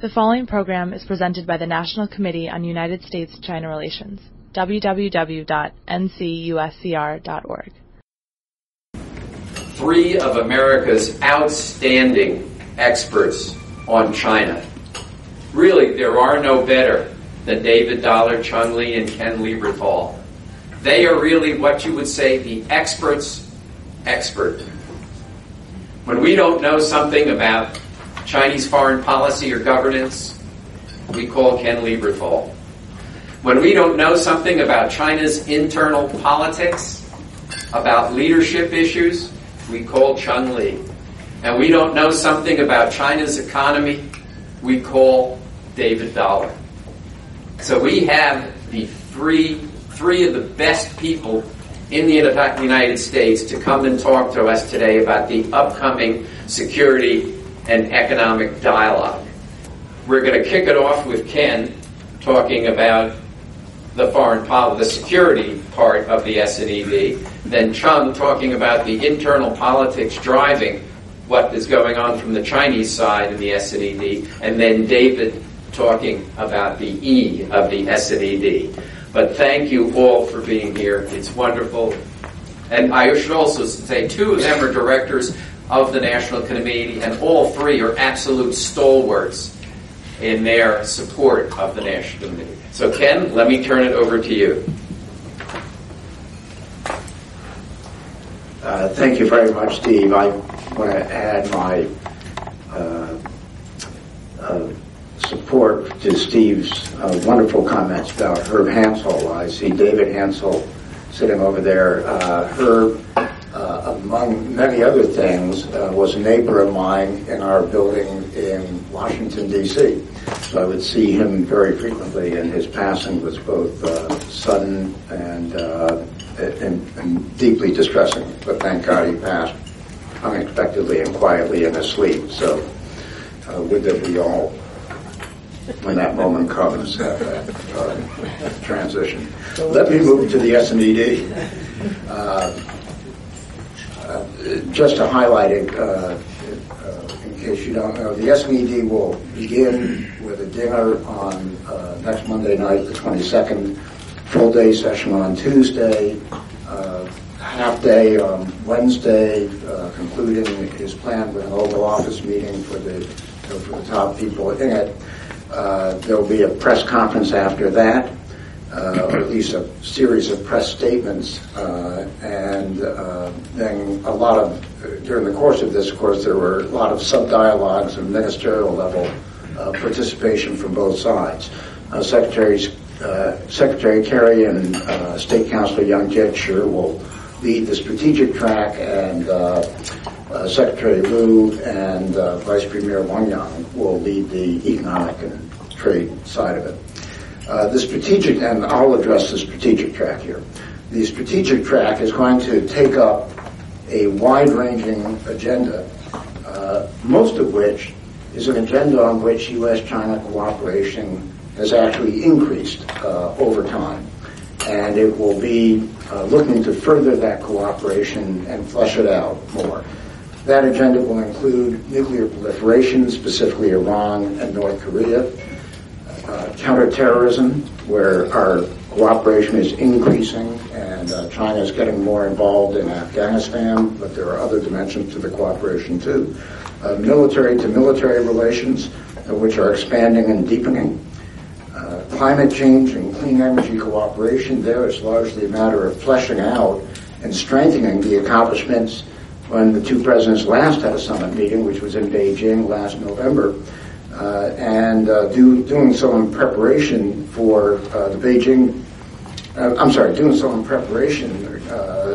The following program is presented by the National Committee on United States-China Relations, www.ncuscr.org. Three of America's outstanding experts on China. Really, there are no better than David Dollar, Cheng Li, and Ken Lieberthal. They are really what you would say the experts expert. When we don't know something about Chinese foreign policy or governance, we call Ken Lieberthal. When we don't know something about China's internal politics, about leadership issues, we call Cheng Li. And we don't know something about China's economy, we call David Dollar. So we have the three, three of the best people in the United States to come and talk to us today about the upcoming security and economic dialogue. We're going to kick it off with Ken talking about the foreign policy, the security part of the S&ED, then Cheng talking about the internal politics driving what is going on from the Chinese side in the S&ED, and then David talking about the E of the S&ED. But thank you all for being here. It's wonderful. And I should also say, two of them are directors of the National Committee, and all three are absolute stalwarts in their support of the National Committee. So, Ken, let me turn it over to you. Uh, thank you very much, Steve. I want to add my uh, uh, support to Steve's uh, wonderful comments about Herb Hansell. I see David Hansell sitting over there. Uh, Herb uh, among many other things, uh, was a neighbor of mine in our building in Washington, D.C. So I would see him very frequently, and his passing was both uh, sudden and, uh, and, and, deeply distressing. But thank God he passed unexpectedly and quietly in his sleep. So uh, would that we all when that moment comes, uh, uh, transition. Let me move to the S&ED. Uh, just to highlight it, uh, uh, in case you don't know, the S&ED will begin with a dinner on next Monday night, the 22nd, full day session on Tuesday, half day on Wednesday, concluding is planned with an Oval Office meeting for the for the top people in it. Uh, there will be a press conference after that uh, or at least a series of press statements, uh, and uh, then a lot of, during the course of this, of course, there were a lot of sub-dialogues and ministerial level uh, participation from both sides. Uh, Secretaries, uh, Secretary Kerry and State Councilor Yang Jiechi will lead the strategic track, and Secretary Lew and Vice Premier Wang Yang will lead the economic and trade side of it. Uh, the strategic, and I'll address the strategic track here. The strategic track is going to take up a wide-ranging agenda, uh, most of which is an agenda on which U.S.-China cooperation has actually increased uh, over time. And it will be uh, looking to further that cooperation and flesh it out more. That agenda will include nuclear proliferation, specifically Iran and North Korea, uh, counterterrorism, where our cooperation is increasing and uh, China is getting more involved in Afghanistan, but there are other dimensions to the cooperation too. Uh, military to military relations, uh, which are expanding and deepening. Uh, climate change and clean energy cooperation, there is largely a matter of fleshing out and strengthening the accomplishments when the two presidents last had a summit meeting, which was in Beijing last November, uh, and uh, do, doing so in preparation for uh, the Beijing. I'm sorry, doing so in preparation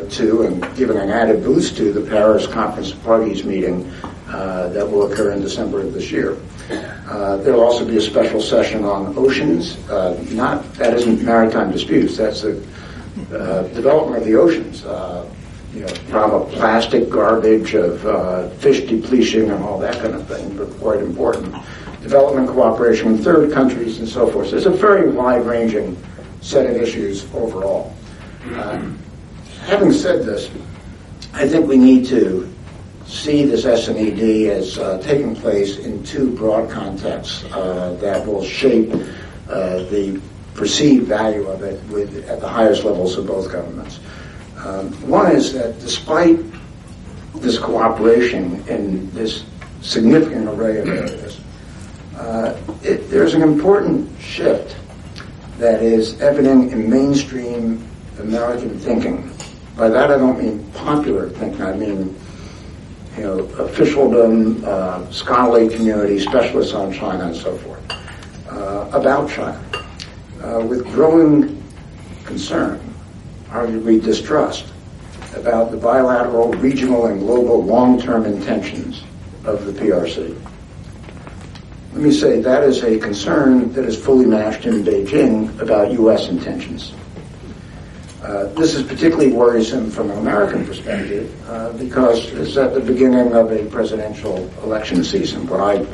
to and giving an added boost to the Paris Conference of Parties meeting that will occur in December of this year. Uh, there will also be a special session on oceans. Uh, not that isn't maritime disputes. That's the uh, development of the oceans. you know, from a plastic garbage of fish depletion and all that kind of thing, but quite important development cooperation with third countries and so forth. So it's a very wide-ranging set of issues overall. Uh, having said this, I think we need to see this S&ED as uh, taking place in two broad contexts uh, that will shape uh, the perceived value of it with, at the highest levels of both governments. Um, one is that despite this cooperation in this significant array of uh, it, there's an important shift that is evident in mainstream American thinking. By that I don't mean popular thinking, I mean you know, officialdom, uh, scholarly community, specialists on China and so forth, uh, about China, uh, with growing concern, arguably distrust, about the bilateral, regional, and global long-term intentions of the PRC. Let me say that is a concern that is fully matched in Beijing about U.S. intentions. Uh, this is particularly worrisome from an American perspective uh, because it's at the beginning of a presidential election season, what I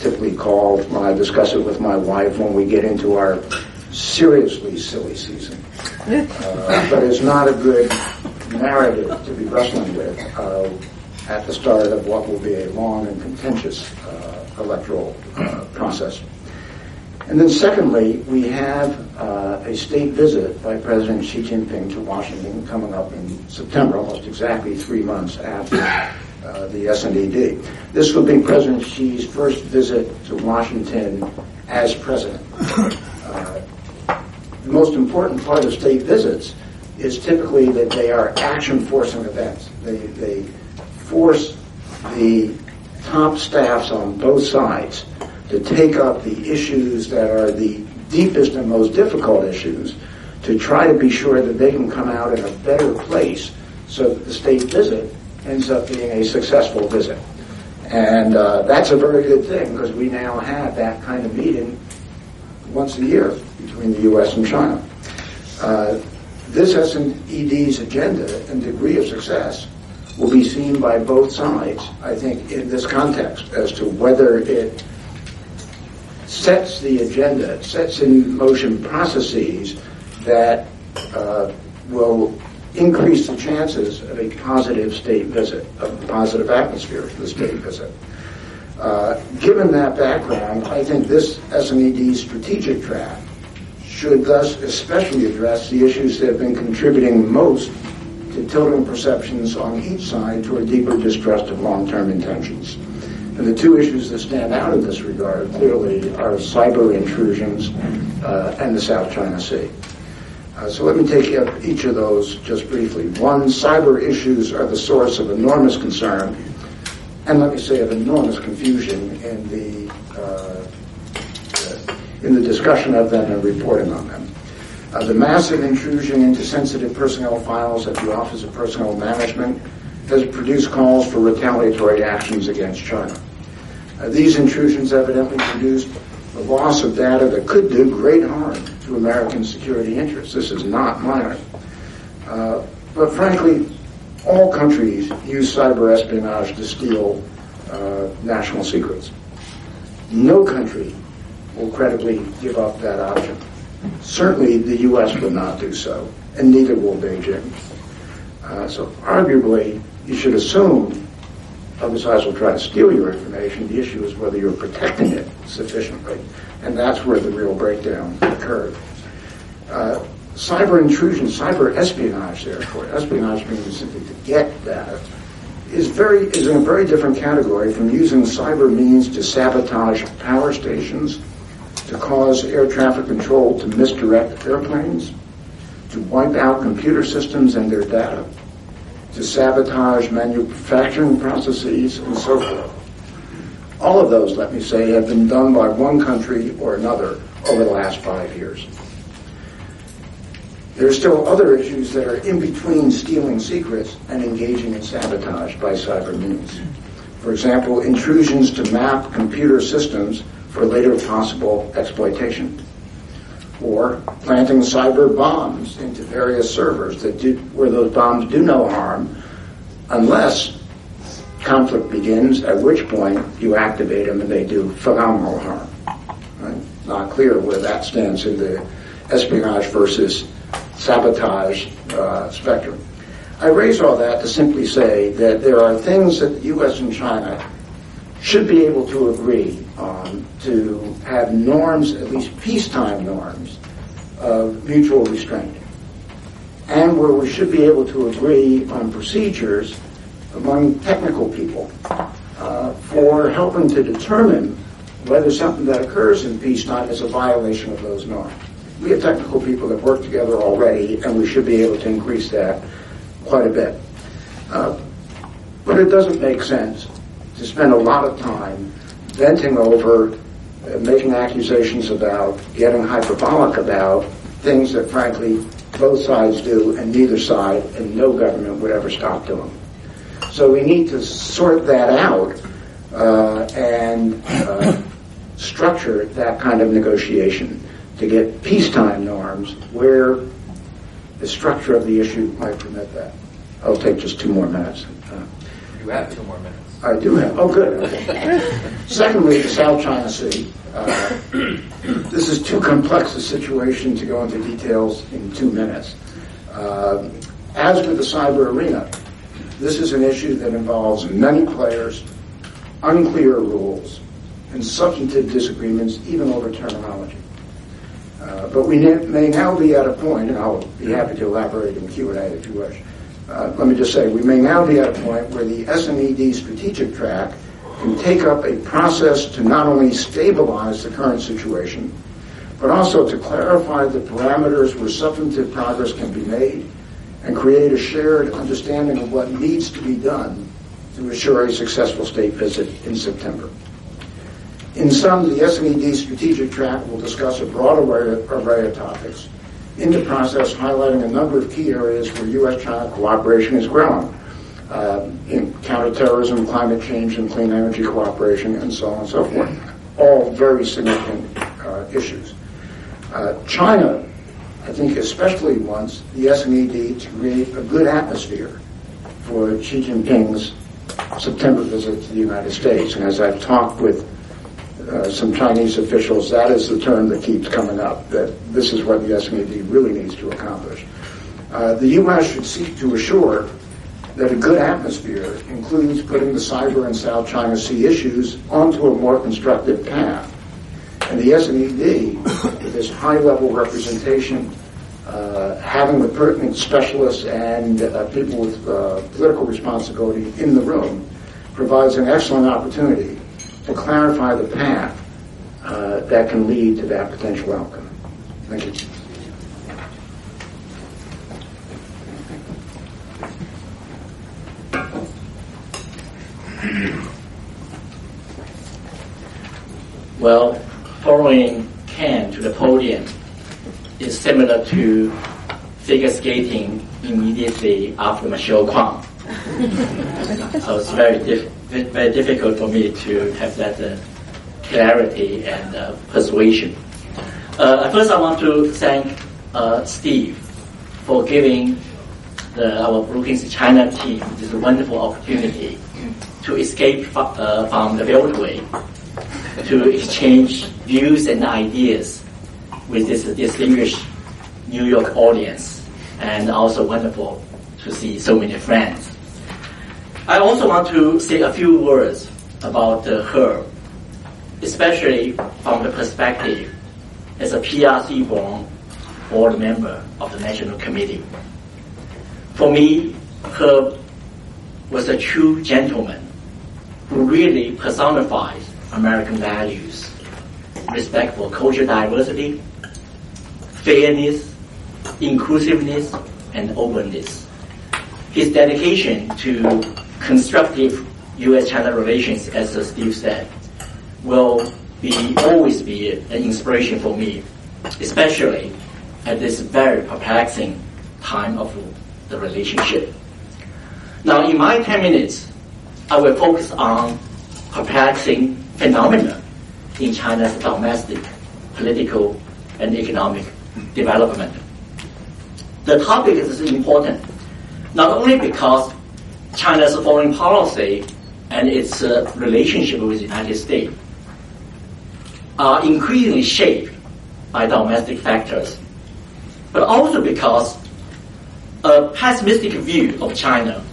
typically call, when I discuss it with my wife, when we get into our seriously silly season. Uh, but it's not a good narrative to be wrestling with uh, at the start of what will be a long and contentious uh, electoral process. And then secondly, we have uh, a state visit by President Xi Jinping to Washington coming up in September, almost exactly three months after uh, the S&ED. This will be President Xi's first visit to Washington as president. Uh, the most important part of state visits is typically that they are action-forcing events. They, they force the top staffs on both sides to take up the issues that are the deepest and most difficult issues to try to be sure that they can come out in a better place so that the state visit ends up being a successful visit. And uh, that's a very good thing because we now have that kind of meeting once a year between the U.S. and China. Uh, this S&ED's agenda and degree of success will be seen by both sides, I think, in this context as to whether it sets the agenda, sets in motion processes that uh, will increase the chances of a positive state visit, of a positive atmosphere for the state visit. Uh, given that background, I think this S&ED strategic draft should thus especially address the issues that have been contributing most to tilting perceptions on each side toward deeper distrust of long-term intentions. And the two issues that stand out in this regard clearly are cyber intrusions uh, and the South China Sea. Uh, so let me take up each of those just briefly. One, cyber issues are the source of enormous concern, and let me say of enormous confusion in the uh, in the discussion of them and reporting on them. Uh, the massive intrusion into sensitive personnel files at the Office of Personnel Management has produced calls for retaliatory actions against China. Uh, these intrusions evidently produced the loss of data that could do great harm to American security interests. This is not minor. Uh, but frankly, all countries use cyber espionage to steal uh, national secrets. No country will credibly give up that option. Certainly the U.S. would not do so, and neither will Beijing. Uh, so arguably, you should assume other sides will try to steal your information. The issue is whether you're protecting it sufficiently. And that's where the real breakdown occurred. Uh, cyber intrusion, cyber espionage, therefore, espionage means simply to get data, is very is in a very different category from using cyber means to sabotage power stations, to cause air traffic control to misdirect airplanes, to wipe out computer systems and their data, to sabotage manufacturing processes, and so forth. All of those, let me say, have been done by one country or another over the last five years. There are still other issues that are in between stealing secrets and engaging in sabotage by cyber means. For example, intrusions to map computer systems for later possible exploitation or planting cyber bombs into various servers that do, where those bombs do no harm unless conflict begins, at which point you activate them and they do phenomenal harm. Right? Not clear where that stands in the espionage versus sabotage uh, spectrum. I raise all that to simply say that there are things that the U.S. and China should be able to agree on to have norms, at least peacetime norms, of mutual restraint. And where we should be able to agree on procedures among technical people uh, for helping to determine whether something that occurs in peacetime is a violation of those norms. We have technical people that work together already, and we should be able to increase that quite a bit. Uh, but it doesn't make sense to spend a lot of time venting over, making accusations about, getting hyperbolic about things that frankly both sides do and neither side and no government would ever stop doing. So we need to sort that out uh, and uh, structure that kind of negotiation to get peacetime norms where the structure of the issue might permit that. I'll take just two more minutes. Uh, you have two more minutes. I do have. Oh, good. Secondly, the South China Sea. Uh, this is too complex a situation to go into details in two minutes. Uh, as with the cyber arena, this is an issue that involves many players, unclear rules, and substantive disagreements, even over terminology. Uh, but we may now be at a point, and I'll be happy to elaborate in Q&A if you wish, uh, let me just say, we may now be at a point where the S&ED strategic track can take up a process to not only stabilize the current situation, but also to clarify the parameters where substantive progress can be made and create a shared understanding of what needs to be done to assure a successful state visit in September. In sum, the S&ED strategic track will discuss a broad array of topics, in the process highlighting a number of key areas where U.S.-China cooperation is growing. Uh, in counterterrorism, climate change, and clean energy cooperation, and so on and so forth. All very significant uh, issues. Uh, China, I think, especially wants the S&ED to create a good atmosphere for Xi Jinping's September visit to the United States. And as I've talked with uh, some Chinese officials, that is the term that keeps coming up, that this is what the S&ED really needs to accomplish. Uh, the U.S. should seek to assure that a good atmosphere includes putting the cyber and South China Sea issues onto a more constructive path. And the S&ED, with this high-level representation, uh, having the pertinent specialists and uh, people with uh, political responsibility in the room, provides an excellent opportunity to clarify the path uh, that can lead to that potential outcome. Thank you. Well, following Ken to the podium is similar to figure skating immediately after Michelle Kwan. So it's very, diff- very difficult for me to have that uh, clarity and uh, persuasion. Uh, first, I want to thank uh, Steve for giving the, our Brookings China team this wonderful opportunity to escape uh, from the Beltway to exchange views and ideas with this distinguished New York audience, and also wonderful to see so many friends. I also want to say a few words about uh, Herb, especially from the perspective as a PRC born board member of the National Committee. For me, Herb was a true gentleman who really personifies American values, respect for cultural diversity, fairness, inclusiveness, and openness. His dedication to constructive U.S.-China relations, as Steve said, will be always be an inspiration for me, especially at this very perplexing time of the relationship. Now, in my 10 minutes, I will focus on perplexing phenomena in China's domestic, political, and economic development. The topic is important not only because China's foreign policy and its uh, relationship with the United States are increasingly shaped by domestic factors, but also because a pessimistic view of China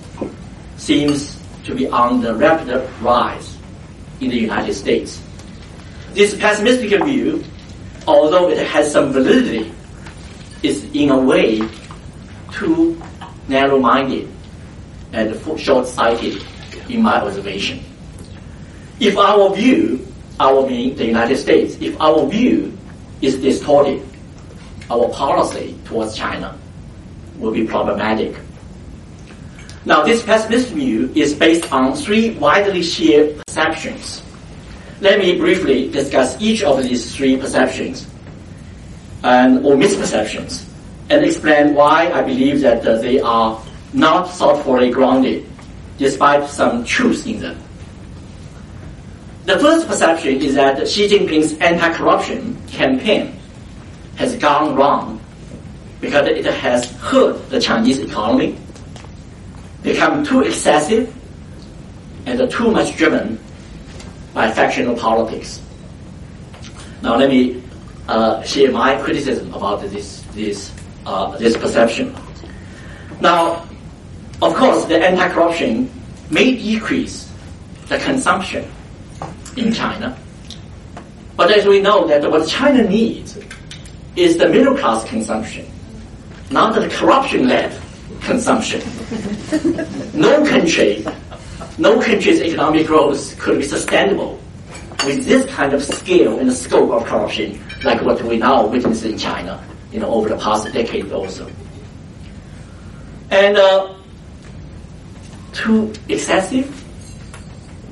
seems to be on the rapid rise in the United States. This pessimistic view, although it has some validity, is in a way too narrow-minded and short-sighted in my observation. If our view, our mean the United States, if our view is distorted, our policy towards China will be problematic. Now, this pessimistic view is based on three widely shared perceptions. Let me briefly discuss each of these three perceptions and or misperceptions and explain why I believe that uh, they are not thoughtfully grounded, despite some truth in them. The first perception is that Xi Jinping's anti-corruption campaign has gone wrong because it has hurt the Chinese economy, become too excessive, and too much driven by factional politics. Now let me uh, share my criticism about this this uh, this perception. Now, of course, the anti-corruption may decrease the consumption in China, but as we know that what China needs is the middle class consumption, not the corruption-led consumption. no country, no country's economic growth could be sustainable with this kind of scale and scope of corruption like what we now witness in China, you know, over the past decade or so. And uh, too excessive?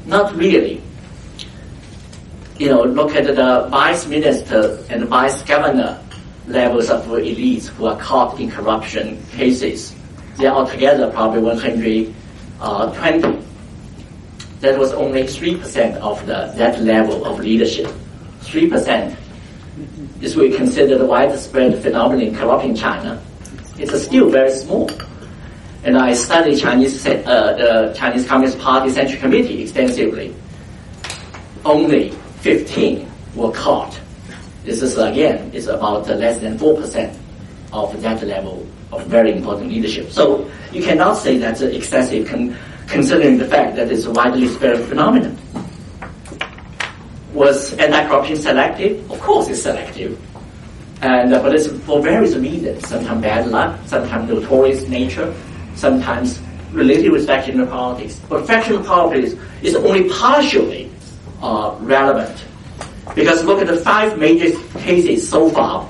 Not really you know, look at the vice minister and vice governor levels of elites who are caught in corruption cases. They are altogether probably 120. Uh, that was only 3% of the, that level of leadership. 3%. This we consider the widespread phenomenon corrupting China. It's still very small. And I studied Chinese, uh, the Chinese Communist Party Central Committee extensively. Only 15 were caught. This is again it's about less than four percent of that level of very important leadership. So you cannot say that's excessive, con- considering the fact that it's a widely spread phenomenon. Was anti-corruption selective? Of course, it's selective, and uh, but it's for various reasons. Sometimes bad luck, sometimes notorious nature, sometimes related with factional politics. But factional politics is only partially uh, relevant. Because look at the five major cases so far.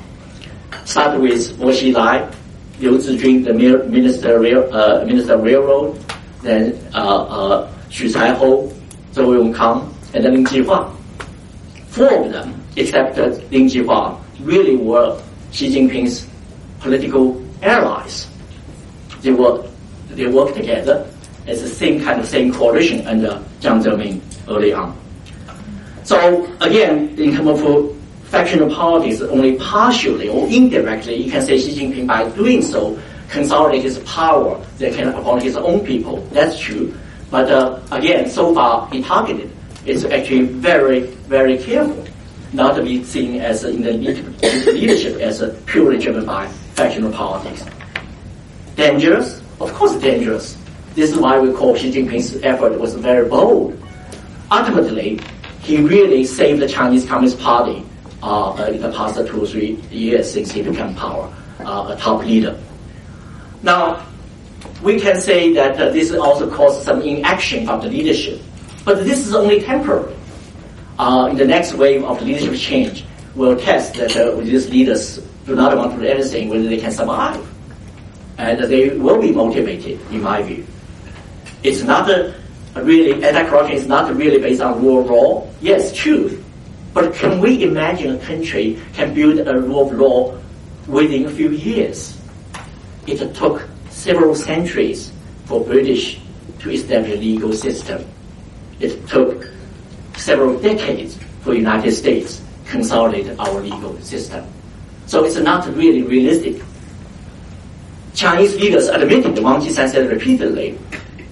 Start with Bo Xilai, Liu Zhijun, the minister, uh, minister of railroad, then uh, uh, Xu Caihou, Zhou Yongkang, and then Ling Jihua. Four of them, except Ling Jihua, really were Xi Jinping's political allies. They worked, they worked together as the same kind of same coalition under Jiang Zemin early on. So again, in terms of factional politics, only partially or indirectly, you can say Xi Jinping by doing so consolidate his power that can upon his own people. That's true. But uh, again, so far he targeted is actually very, very careful not to be seen as in the leadership as purely driven by factional politics. Dangerous? Of course dangerous. This is why we call Xi Jinping's effort was very bold. Ultimately, he really saved the Chinese Communist Party uh, in the past two or three years since he became power, uh, a top leader. Now, we can say that uh, this also caused some inaction from the leadership, but this is only temporary. Uh, in the next wave of leadership change, we'll test that uh, these leaders do not want to do anything, whether they can survive. And they will be motivated, in my view. It's not a really anti-corruption is not really based on rule of law. Yes, true. But can we imagine a country can build a rule of law within a few years? It took several centuries for British to establish a legal system. It took several decades for the United States to consolidate our legal system. So it's not really realistic. Chinese leaders admitted, Wang Qishan said repeatedly,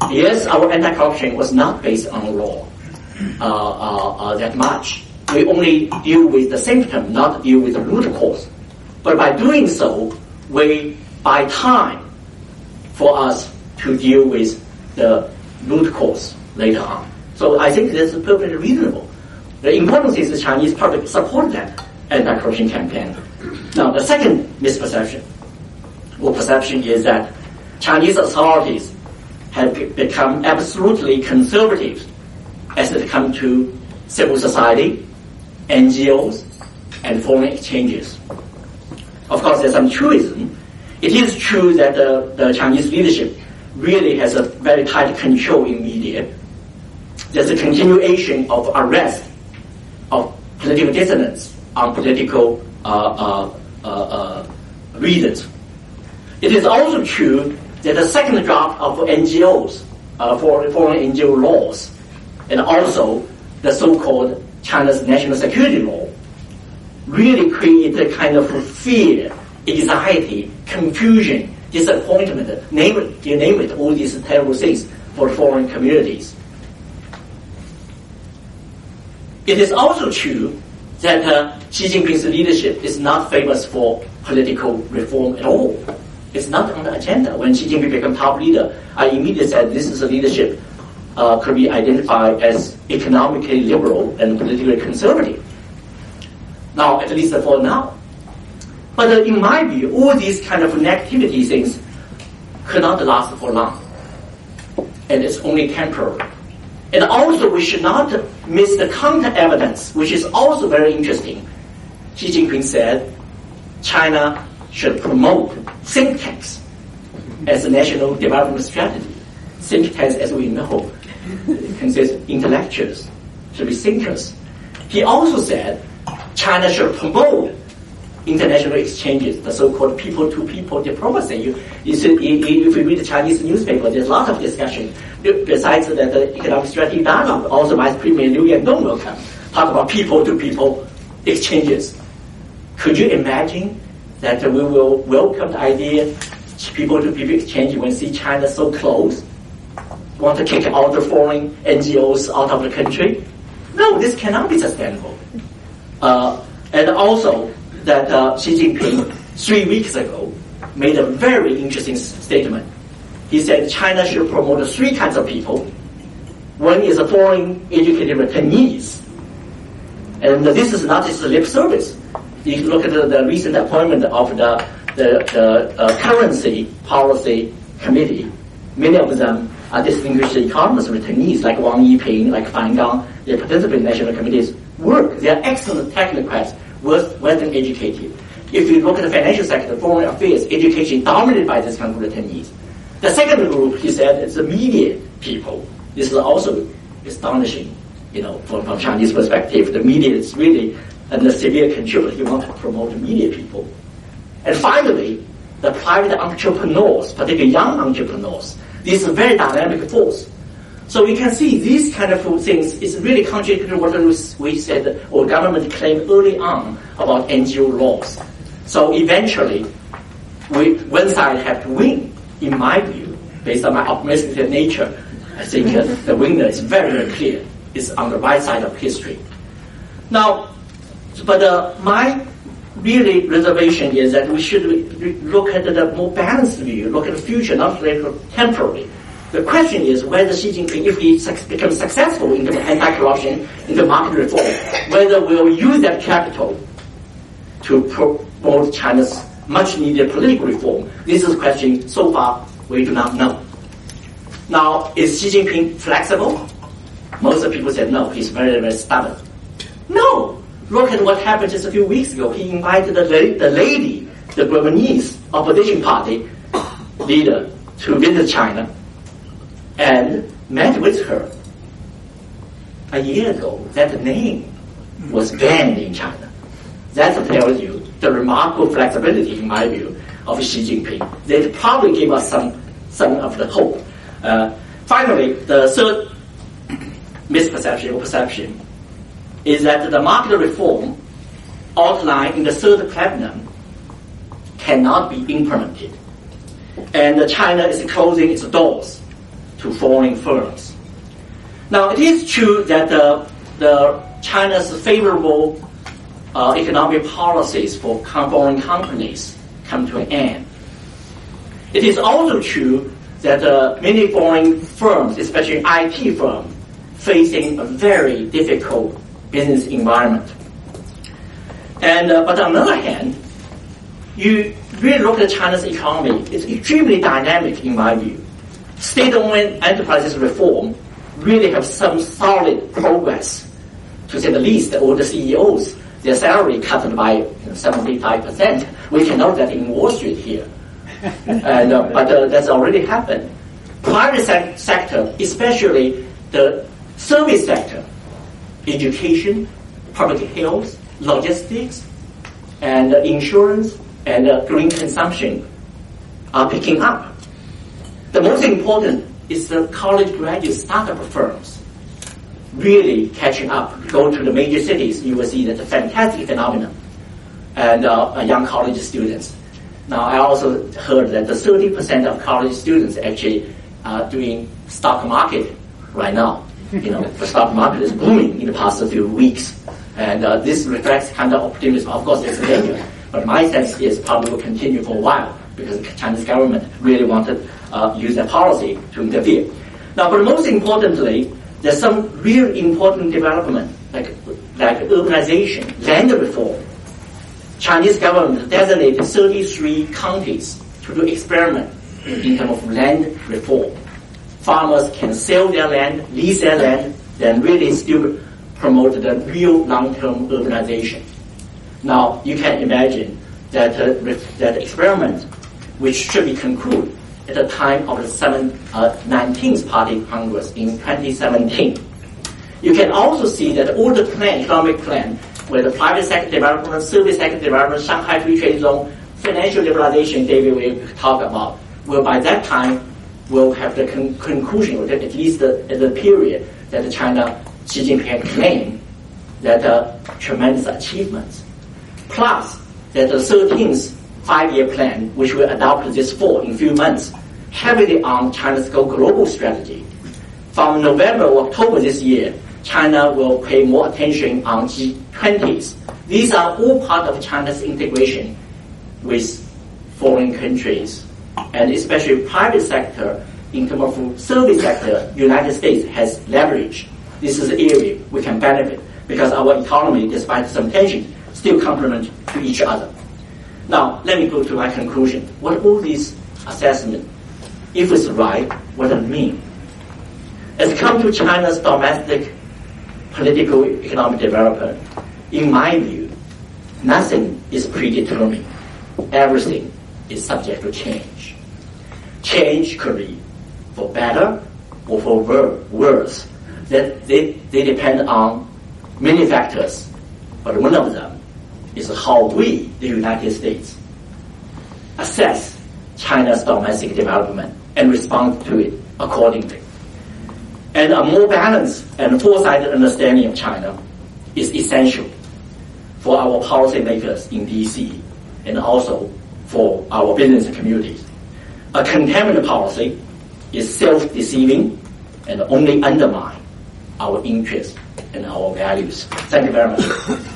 yes, our anti-corruption was not based on law uh, uh, uh, that much. We only deal with the symptom, not deal with the root cause. But by doing so, we buy time for us to deal with the root cause later on. So I think this is perfectly reasonable. The important is the Chinese public support that anti-corruption campaign. Now, the second misperception or perception is that Chinese authorities have become absolutely conservative as it comes to civil society, NGOs, and foreign exchanges. Of course, there's some truism. It is true that the, the Chinese leadership really has a very tight control in media. There's a continuation of arrest of political dissidents on political uh, uh, uh, uh reasons. It is also true that the second draft of NGOs, uh, for foreign NGO laws, and also the so-called China's national security law, really created a kind of fear, anxiety, confusion, disappointment, name it, you name it, all these terrible things for foreign communities. It is also true that uh, Xi Jinping's leadership is not famous for political reform at all. It's not on the agenda. When Xi Jinping became top leader, I immediately said this is a leadership uh, could be identified as economically liberal and politically conservative. Now, at least for now. But uh, in my view, all these kind of negativity things cannot last for long. And it's only temporary. And also, we should not miss the counter evidence, which is also very interesting. Xi Jinping said China should promote think tanks as a national development strategy. Think tanks, as we know, consist of intellectuals, should be thinkers. He also said China should promote international exchanges, the so-called people-to-people diplomacy. You, you if you read the Chinese newspaper, there's a lot of discussion. Besides that, the economic strategy dialogue, also Vice Premier Liu Yandong will come, talk about people-to-people exchanges. Could you imagine that we will welcome the idea people-to-people exchange when see China so close? Want to kick all the foreign NGOs out of the country? No, this cannot be sustainable. Uh, and also, that uh, Xi Jinping three weeks ago made a very interesting statement. He said China should promote three kinds of people. One is a foreign educated returnees. And this is not just lip service. If you look at the, the recent appointment of the, the, the uh, currency policy committee, many of them are distinguished economists returnees like Huang Yiping, like Fan Gang. They participate in national committees work. They are excellent technocrats Western educated. If you look at the financial sector, foreign affairs, education dominated by this kind of attendees. The second group, he said, is the media people. This is also astonishing, you know, from, from Chinese perspective. The media is really a severe contributor. He wants to promote media people. And finally, the private entrepreneurs, particularly young entrepreneurs. This is a very dynamic force. So we can see these kind of things is really contrary to what we said or government claimed early on about NGO laws. So eventually, we, one side have to win, in my view, based on my optimistic nature. I think uh, the winner is very, very clear. It's on the right side of history. Now, but uh, my really reservation is that we should look at the more balanced view, look at the future, not temporary. The question is whether Xi Jinping, if he becomes successful in the anti-corruption, in the market reform, whether we'll use that capital to promote China's much needed political reform. This is a question so far we do not know. Now, is Xi Jinping flexible? Most of people said no, he's very, very stubborn. No! Look at what happened just a few weeks ago. He invited the, the lady, the Burmese opposition party leader to visit China and met with her. A year ago, that name was banned in China. That tells you the remarkable flexibility, in my view, of Xi Jinping. They probably gave us some, some of the hope. Uh, finally, the third misperception or perception is that the market reform outlined in the third plenum cannot be implemented. And China is closing its doors to foreign firms. Now, it is true that the, the China's favorable uh, economic policies for foreign companies come to an end. It is also true that uh, many foreign firms, especially IT firms, facing a very difficult business environment. And uh, but on the other hand, you really look at China's economy, it's extremely dynamic in my view. State-owned enterprises reform really have some solid progress, to say the least. All the CEOs, their salary cut by you know, 75%. We can note that in Wall Street here. and, uh, but uh, that's already happened. Private se- sector, especially the service sector, education, public health, logistics, and uh, insurance, and uh, green consumption are picking up. The most important is the college graduate startup firms really catching up. Go to the major cities, you will see that a fantastic phenomenon. And uh, young college students. Now, I also heard that the 30% of college students actually are doing stock market right now. You know, the stock market is booming in the past few weeks. And uh, this reflects kind of optimism. Of course, it's a danger. But my sense is probably will continue for a while because the Chinese government really wanted uh, use that policy to interfere. Now, but most importantly, there's some real important development like like urbanization, land reform. Chinese government designated 33 counties to do experiment in terms of land reform. Farmers can sell their land, lease their land, then really still promote the real long-term urbanization. Now, you can imagine that uh, that experiment, which should be concluded at the time of the seven, uh, 19th Party Congress in 2017. You can also see that all the plan, economic plan, with the private sector development, service sector development, Shanghai Free Trade Zone, financial liberalization David will talk about, will by that time will have the con- conclusion, or at least the, the period that China Xi Jinping claimed that uh, tremendous achievements. Plus, that the 13th five-year plan, which we adopt this fall in a few months, heavily on China's global strategy. From November or October this year, China will pay more attention on G20s. These are all part of China's integration with foreign countries, and especially private sector in terms of service sector, United States has leverage. This is an area we can benefit because our economy, despite some tension, still complement to each other. Now, let me go to my conclusion. What all these assessment, if it's right, what does it mean? As come to China's domestic political economic development, in my view, nothing is predetermined. Everything is subject to change. Change could be for better or for worse. That they, they depend on many factors, but one of them is how we, the United States, assess China's domestic development and respond to it accordingly. And a more balanced and foresighted understanding of China is essential for our policymakers in DC and also for our business communities. A containment policy is self-deceiving and only undermine our interests and our values. Thank you very much.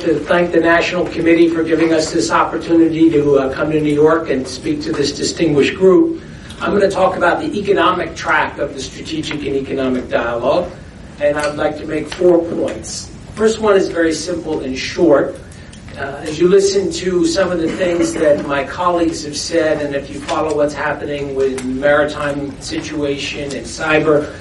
Like to thank the National Committee for giving us this opportunity to uh, come to New York and speak to this distinguished group. I'm going to talk about the economic track of the strategic and economic dialogue, and I'd like to make four points. First one is very simple and short. Uh, as you listen to some of the things that my colleagues have said, and if you follow what's happening with maritime situation and cyber,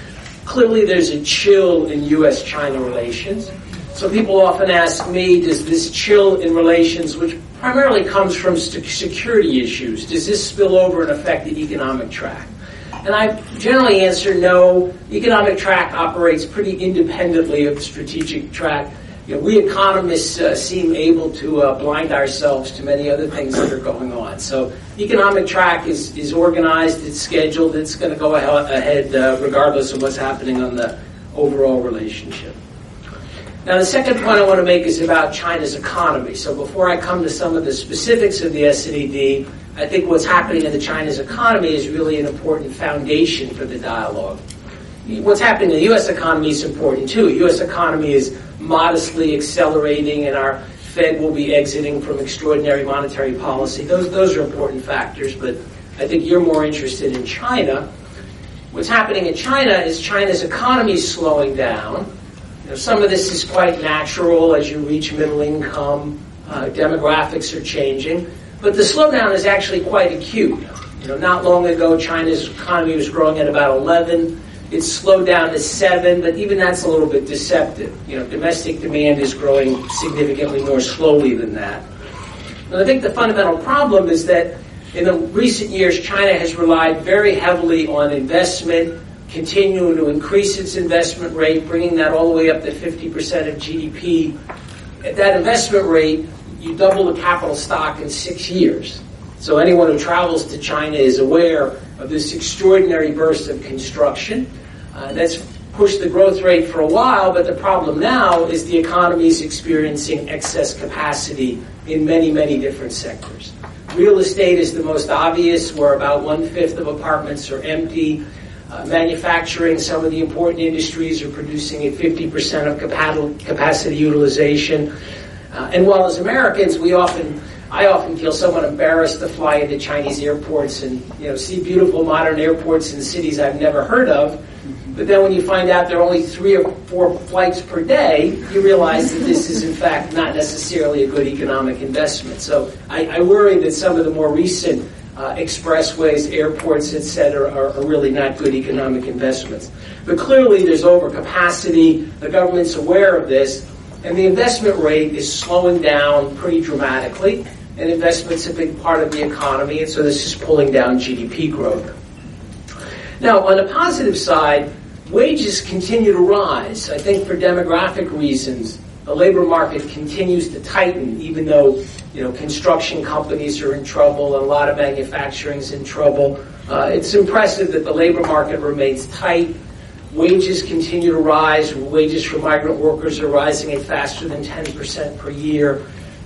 clearly there's a chill in U.S.-China relations. So people often ask me, does this chill in relations, which primarily comes from security issues, does this spill over and affect the economic track? And I generally answer no. The economic track operates pretty independently of the strategic track. You know, we economists uh, seem able to uh, blind ourselves to many other things that are going on. So, economic track is, is organized, it's scheduled, it's going to go ahead uh, regardless of what's happening on the overall relationship. Now, the second point I want to make is about China's economy. So before I come to some of the specifics of the S&ED, I think what's happening in the China's economy is really an important foundation for the dialogue. What's happening in the U.S. economy is important too. U.S. economy is modestly accelerating, and our Fed will be exiting from extraordinary monetary policy. Those those are important factors, but I think you're more interested in China. What's happening in China is China's economy is slowing down know, some of this is quite natural as you reach middle income. Uh, demographics are changing, but the slowdown is actually quite acute. You know, not long ago, China's economy was growing at about 11. It's slowed down to seven, but even that's a little bit deceptive. You know, domestic demand is growing significantly more slowly than that. And I think the fundamental problem is that in the recent years, China has relied very heavily on investment continuing to increase its investment rate, bringing that all the way up to 50% of GDP. At that investment rate, you double the capital stock in six years. So anyone who travels to China is aware of this extraordinary burst of construction. Uh, that's pushed the growth rate for a while, but the problem now is the economy is experiencing excess capacity in many, many different sectors. Real estate is the most obvious, where about one fifth of apartments are empty. Uh, manufacturing, some of the important industries are producing at 50% of capacity utilization. Uh, and while as Americans, we often, I often feel somewhat embarrassed to fly into Chinese airports and you know see beautiful modern airports in cities I've never heard of. But then when you find out there are only three or four flights per day, you realize that this is in fact not necessarily a good economic investment. So I, I worry that some of the more recent uh, expressways, airports, etc., are, are, really not good economic investments. But clearly, there's overcapacity. The government's aware of this, and the investment rate is slowing down pretty dramatically. And investment's a big part of the economy, and so this is pulling down GDP growth. Now, on the positive side, wages continue to rise. I think for demographic reasons, the labor market continues to tighten, even though you know, construction companies are in trouble, a lot of manufacturing is in trouble. Uh, it's impressive that the labor market remains tight. Wages continue to rise. Wages for migrant workers are rising at faster than 10% per year.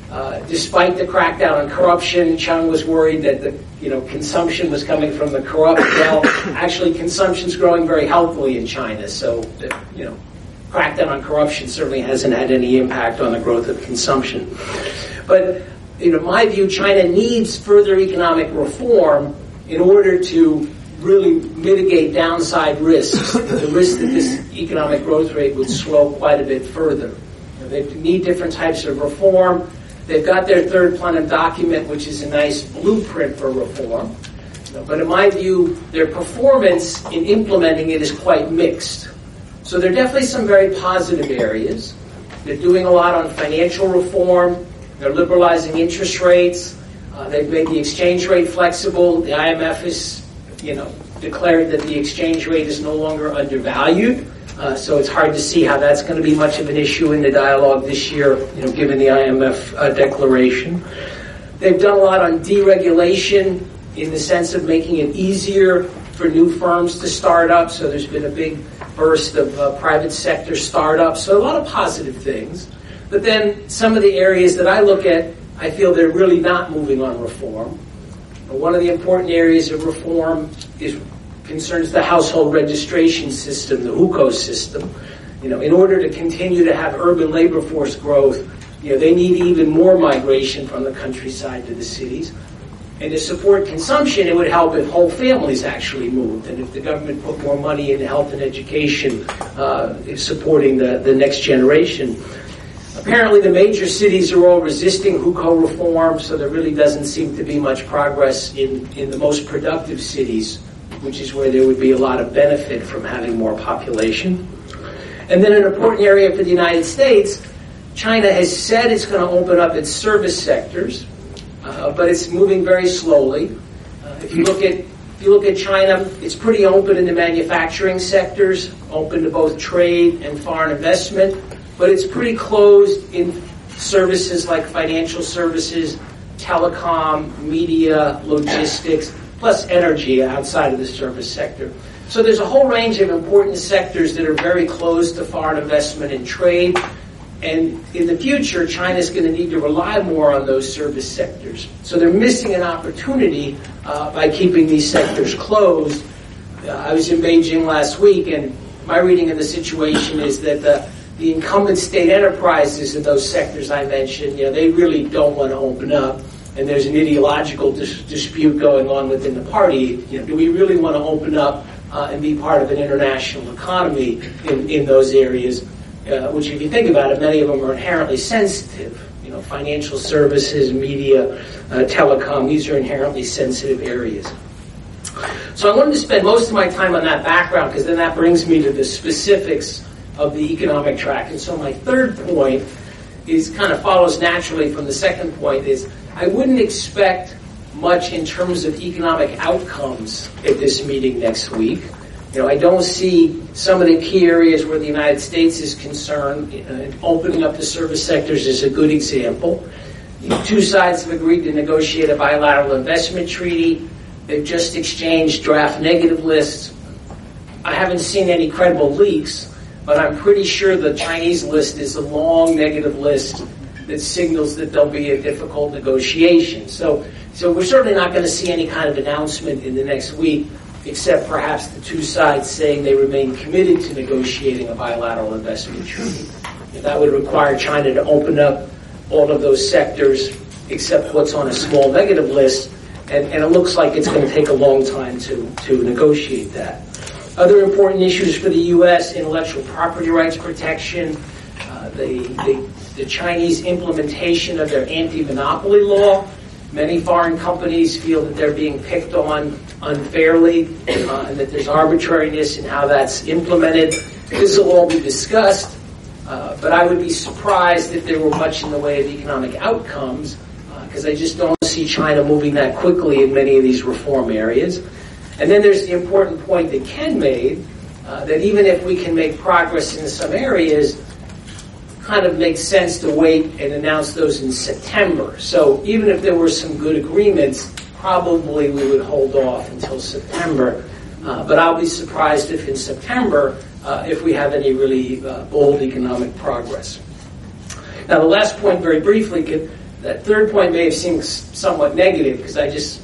Uh, despite the crackdown on corruption, Cheng was worried that the you know consumption was coming from the corrupt. Well, actually, consumption is growing very healthily in China. So, the, you know, crackdown on corruption certainly hasn't had any impact on the growth of consumption. But you know, my view, China needs further economic reform in order to really mitigate downside risks, the risk that this economic growth rate would slow quite a bit further. They need different types of reform. They've got their third plenum document, which is a nice blueprint for reform. But in my view, their performance in implementing it is quite mixed. So there are definitely some very positive areas. They're doing a lot on financial reform. They're liberalizing interest rates. Uh, they've made the exchange rate flexible. The IMF has, you know, declared that the exchange rate is no longer undervalued. Uh, so it's hard to see how that's going to be much of an issue in the dialogue this year, you know, given the IMF uh, declaration. They've done a lot on deregulation in the sense of making it easier for new firms to start up. So there's been a big burst of uh, private sector startups. So a lot of positive things. But then some of the areas that I look at, I feel they're really not moving on reform. One of the important areas of reform is concerns the household registration system, the hukou system. You know, in order to continue to have urban labor force growth, you know, they need even more migration from the countryside to the cities. And to support consumption, it would help if whole families actually moved, and if the government put more money into health and education, uh, supporting the, the next generation. Apparently, the major cities are all resisting hukou reform, so there really doesn't seem to be much progress in, in the most productive cities, which is where there would be a lot of benefit from having more population. And then, an important area for the United States, China has said it's going to open up its service sectors, uh, but it's moving very slowly. Uh, if you look at if you look at China, it's pretty open in the manufacturing sectors, open to both trade and foreign investment but it's pretty closed in services like financial services, telecom, media, logistics, plus energy outside of the service sector. So there's a whole range of important sectors that are very closed to foreign investment and trade. And in the future, China's going to need to rely more on those service sectors. So they're missing an opportunity uh, by keeping these sectors closed. Uh, I was in Beijing last week, and my reading of the situation is that the, the incumbent state enterprises in those sectors I mentioned, you know, they really don't want to open up. And there's an ideological dis- dispute going on within the party. You know, do we really want to open up uh, and be part of an international economy in, in those areas? uh, which, if you think about it, many of them are inherently sensitive. You know, financial services, media, uh, telecom; these are inherently sensitive areas. So I wanted to spend most of my time on that background because then that brings me to the specifics of the economic track. And so my third point is kind of follows naturally from the second point is I wouldn't expect much in terms of economic outcomes at this meeting next week. You know, I don't see some of the key areas where the United States is concerned. Uh, opening up the service sectors is a good example. The two sides have agreed to negotiate a bilateral investment treaty. They've just exchanged draft negative lists. I haven't seen any credible leaks, but I'm pretty sure the Chinese list is a long negative list that signals that there'll be a difficult negotiation. So, so we're certainly not going to see any kind of announcement in the next week except perhaps the two sides saying they remain committed to negotiating a bilateral investment treaty. That would require China to open up all of those sectors except what's on a small negative list, and, and it looks like it's going to take a long time to, to negotiate that. Other important issues for the U.S. intellectual property rights protection, uh, the, the, the Chinese implementation of their anti monopoly law. Many foreign companies feel that they're being picked on unfairly uh, and that there's arbitrariness in how that's implemented. This will all be discussed, uh, but I would be surprised if there were much in the way of economic outcomes because uh, I just don't see China moving that quickly in many of these reform areas. And then there's the important point that Ken made uh, that even if we can make progress in some areas, kind of makes sense to wait and announce those in September. So even if there were some good agreements, probably we would hold off until September. Uh, but I'll be surprised if in September, uh, if we have any really uh, bold economic progress. Now, the last point, very briefly, could, that third point may have seemed somewhat negative because I just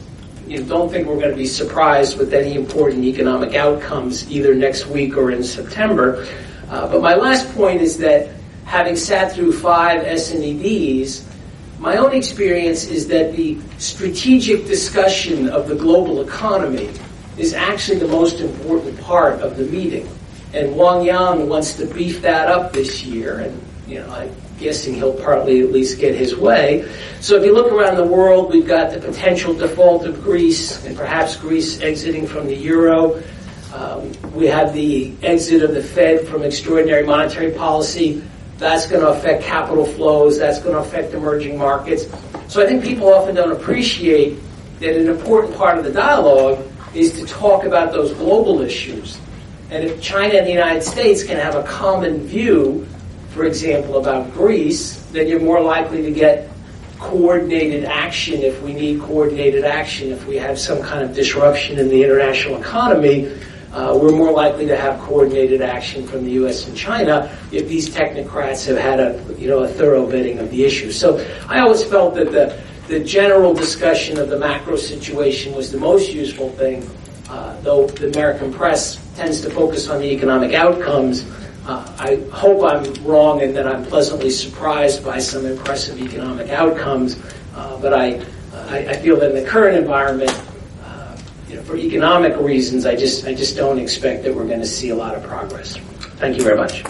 you know, don't think we're going to be surprised with any important economic outcomes either next week or in September. Uh, but my last point is that having sat through five S&EDs, my own experience is that the strategic discussion of the global economy is actually the most important part of the meeting. And Wang Yang wants to beef that up this year, and you know, I'm guessing he'll partly at least get his way. So if you look around the world, we've got the potential default of Greece, and perhaps Greece exiting from the euro. Um, we have the exit of the Fed from extraordinary monetary policy. That's going to affect capital flows. That's going to affect emerging markets. So I think people often don't appreciate that an important part of the dialogue is to talk about those global issues. And if China and the United States can have a common view, for example, about Greece, then you're more likely to get coordinated action if we need coordinated action, if we have some kind of disruption in the international economy uh, we're more likely to have coordinated action from the U.S. and China if these technocrats have had a you know a thorough vetting of the issue. So I always felt that the the general discussion of the macro situation was the most useful thing, uh, though the American press tends to focus on the economic outcomes. Uh, I hope I'm wrong and that I'm pleasantly surprised by some impressive economic outcomes, uh, but I, I, I feel that in the current environment, you know, for economic reasons, I just I just don't expect that we're going to see a lot of progress. Thank you very much.